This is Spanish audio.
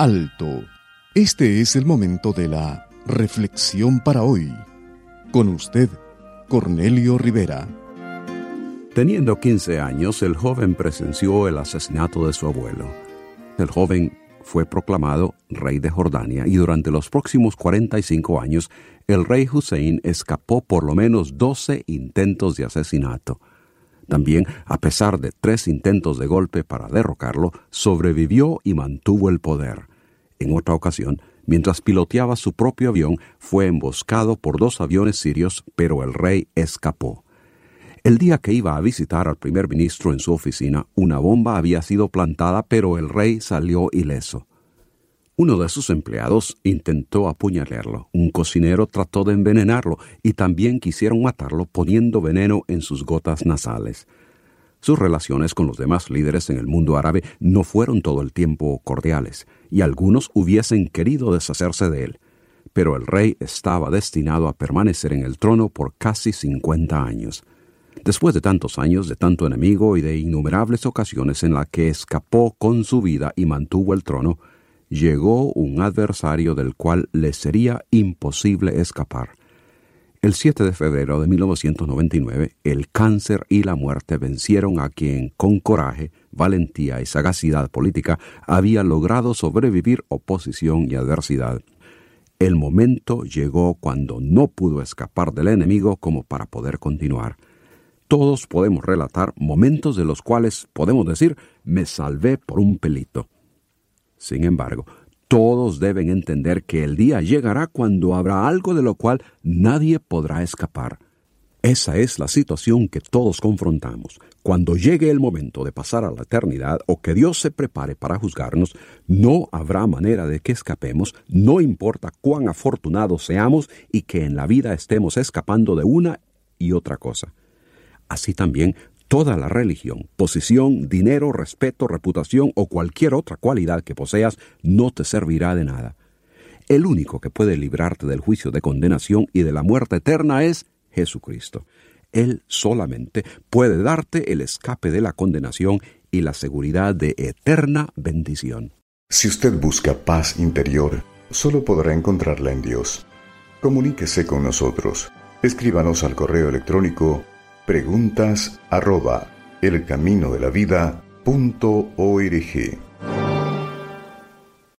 Alto. Este es el momento de la reflexión para hoy. Con usted, Cornelio Rivera. Teniendo 15 años, el joven presenció el asesinato de su abuelo. El joven fue proclamado rey de Jordania y durante los próximos 45 años el rey Hussein escapó por lo menos 12 intentos de asesinato. También, a pesar de tres intentos de golpe para derrocarlo, sobrevivió y mantuvo el poder. En otra ocasión, mientras piloteaba su propio avión, fue emboscado por dos aviones sirios, pero el rey escapó. El día que iba a visitar al primer ministro en su oficina, una bomba había sido plantada, pero el rey salió ileso. Uno de sus empleados intentó apuñalarlo, un cocinero trató de envenenarlo y también quisieron matarlo poniendo veneno en sus gotas nasales. Sus relaciones con los demás líderes en el mundo árabe no fueron todo el tiempo cordiales, y algunos hubiesen querido deshacerse de él. Pero el rey estaba destinado a permanecer en el trono por casi cincuenta años. Después de tantos años de tanto enemigo y de innumerables ocasiones en las que escapó con su vida y mantuvo el trono, llegó un adversario del cual le sería imposible escapar. El 7 de febrero de 1999, el cáncer y la muerte vencieron a quien, con coraje, valentía y sagacidad política, había logrado sobrevivir oposición y adversidad. El momento llegó cuando no pudo escapar del enemigo como para poder continuar. Todos podemos relatar momentos de los cuales podemos decir me salvé por un pelito. Sin embargo, todos deben entender que el día llegará cuando habrá algo de lo cual nadie podrá escapar. Esa es la situación que todos confrontamos. Cuando llegue el momento de pasar a la eternidad o que Dios se prepare para juzgarnos, no habrá manera de que escapemos, no importa cuán afortunados seamos y que en la vida estemos escapando de una y otra cosa. Así también Toda la religión, posición, dinero, respeto, reputación o cualquier otra cualidad que poseas no te servirá de nada. El único que puede librarte del juicio de condenación y de la muerte eterna es Jesucristo. Él solamente puede darte el escape de la condenación y la seguridad de eterna bendición. Si usted busca paz interior, solo podrá encontrarla en Dios. Comuníquese con nosotros. Escríbanos al correo electrónico preguntas arroba elcaminodelavida.org.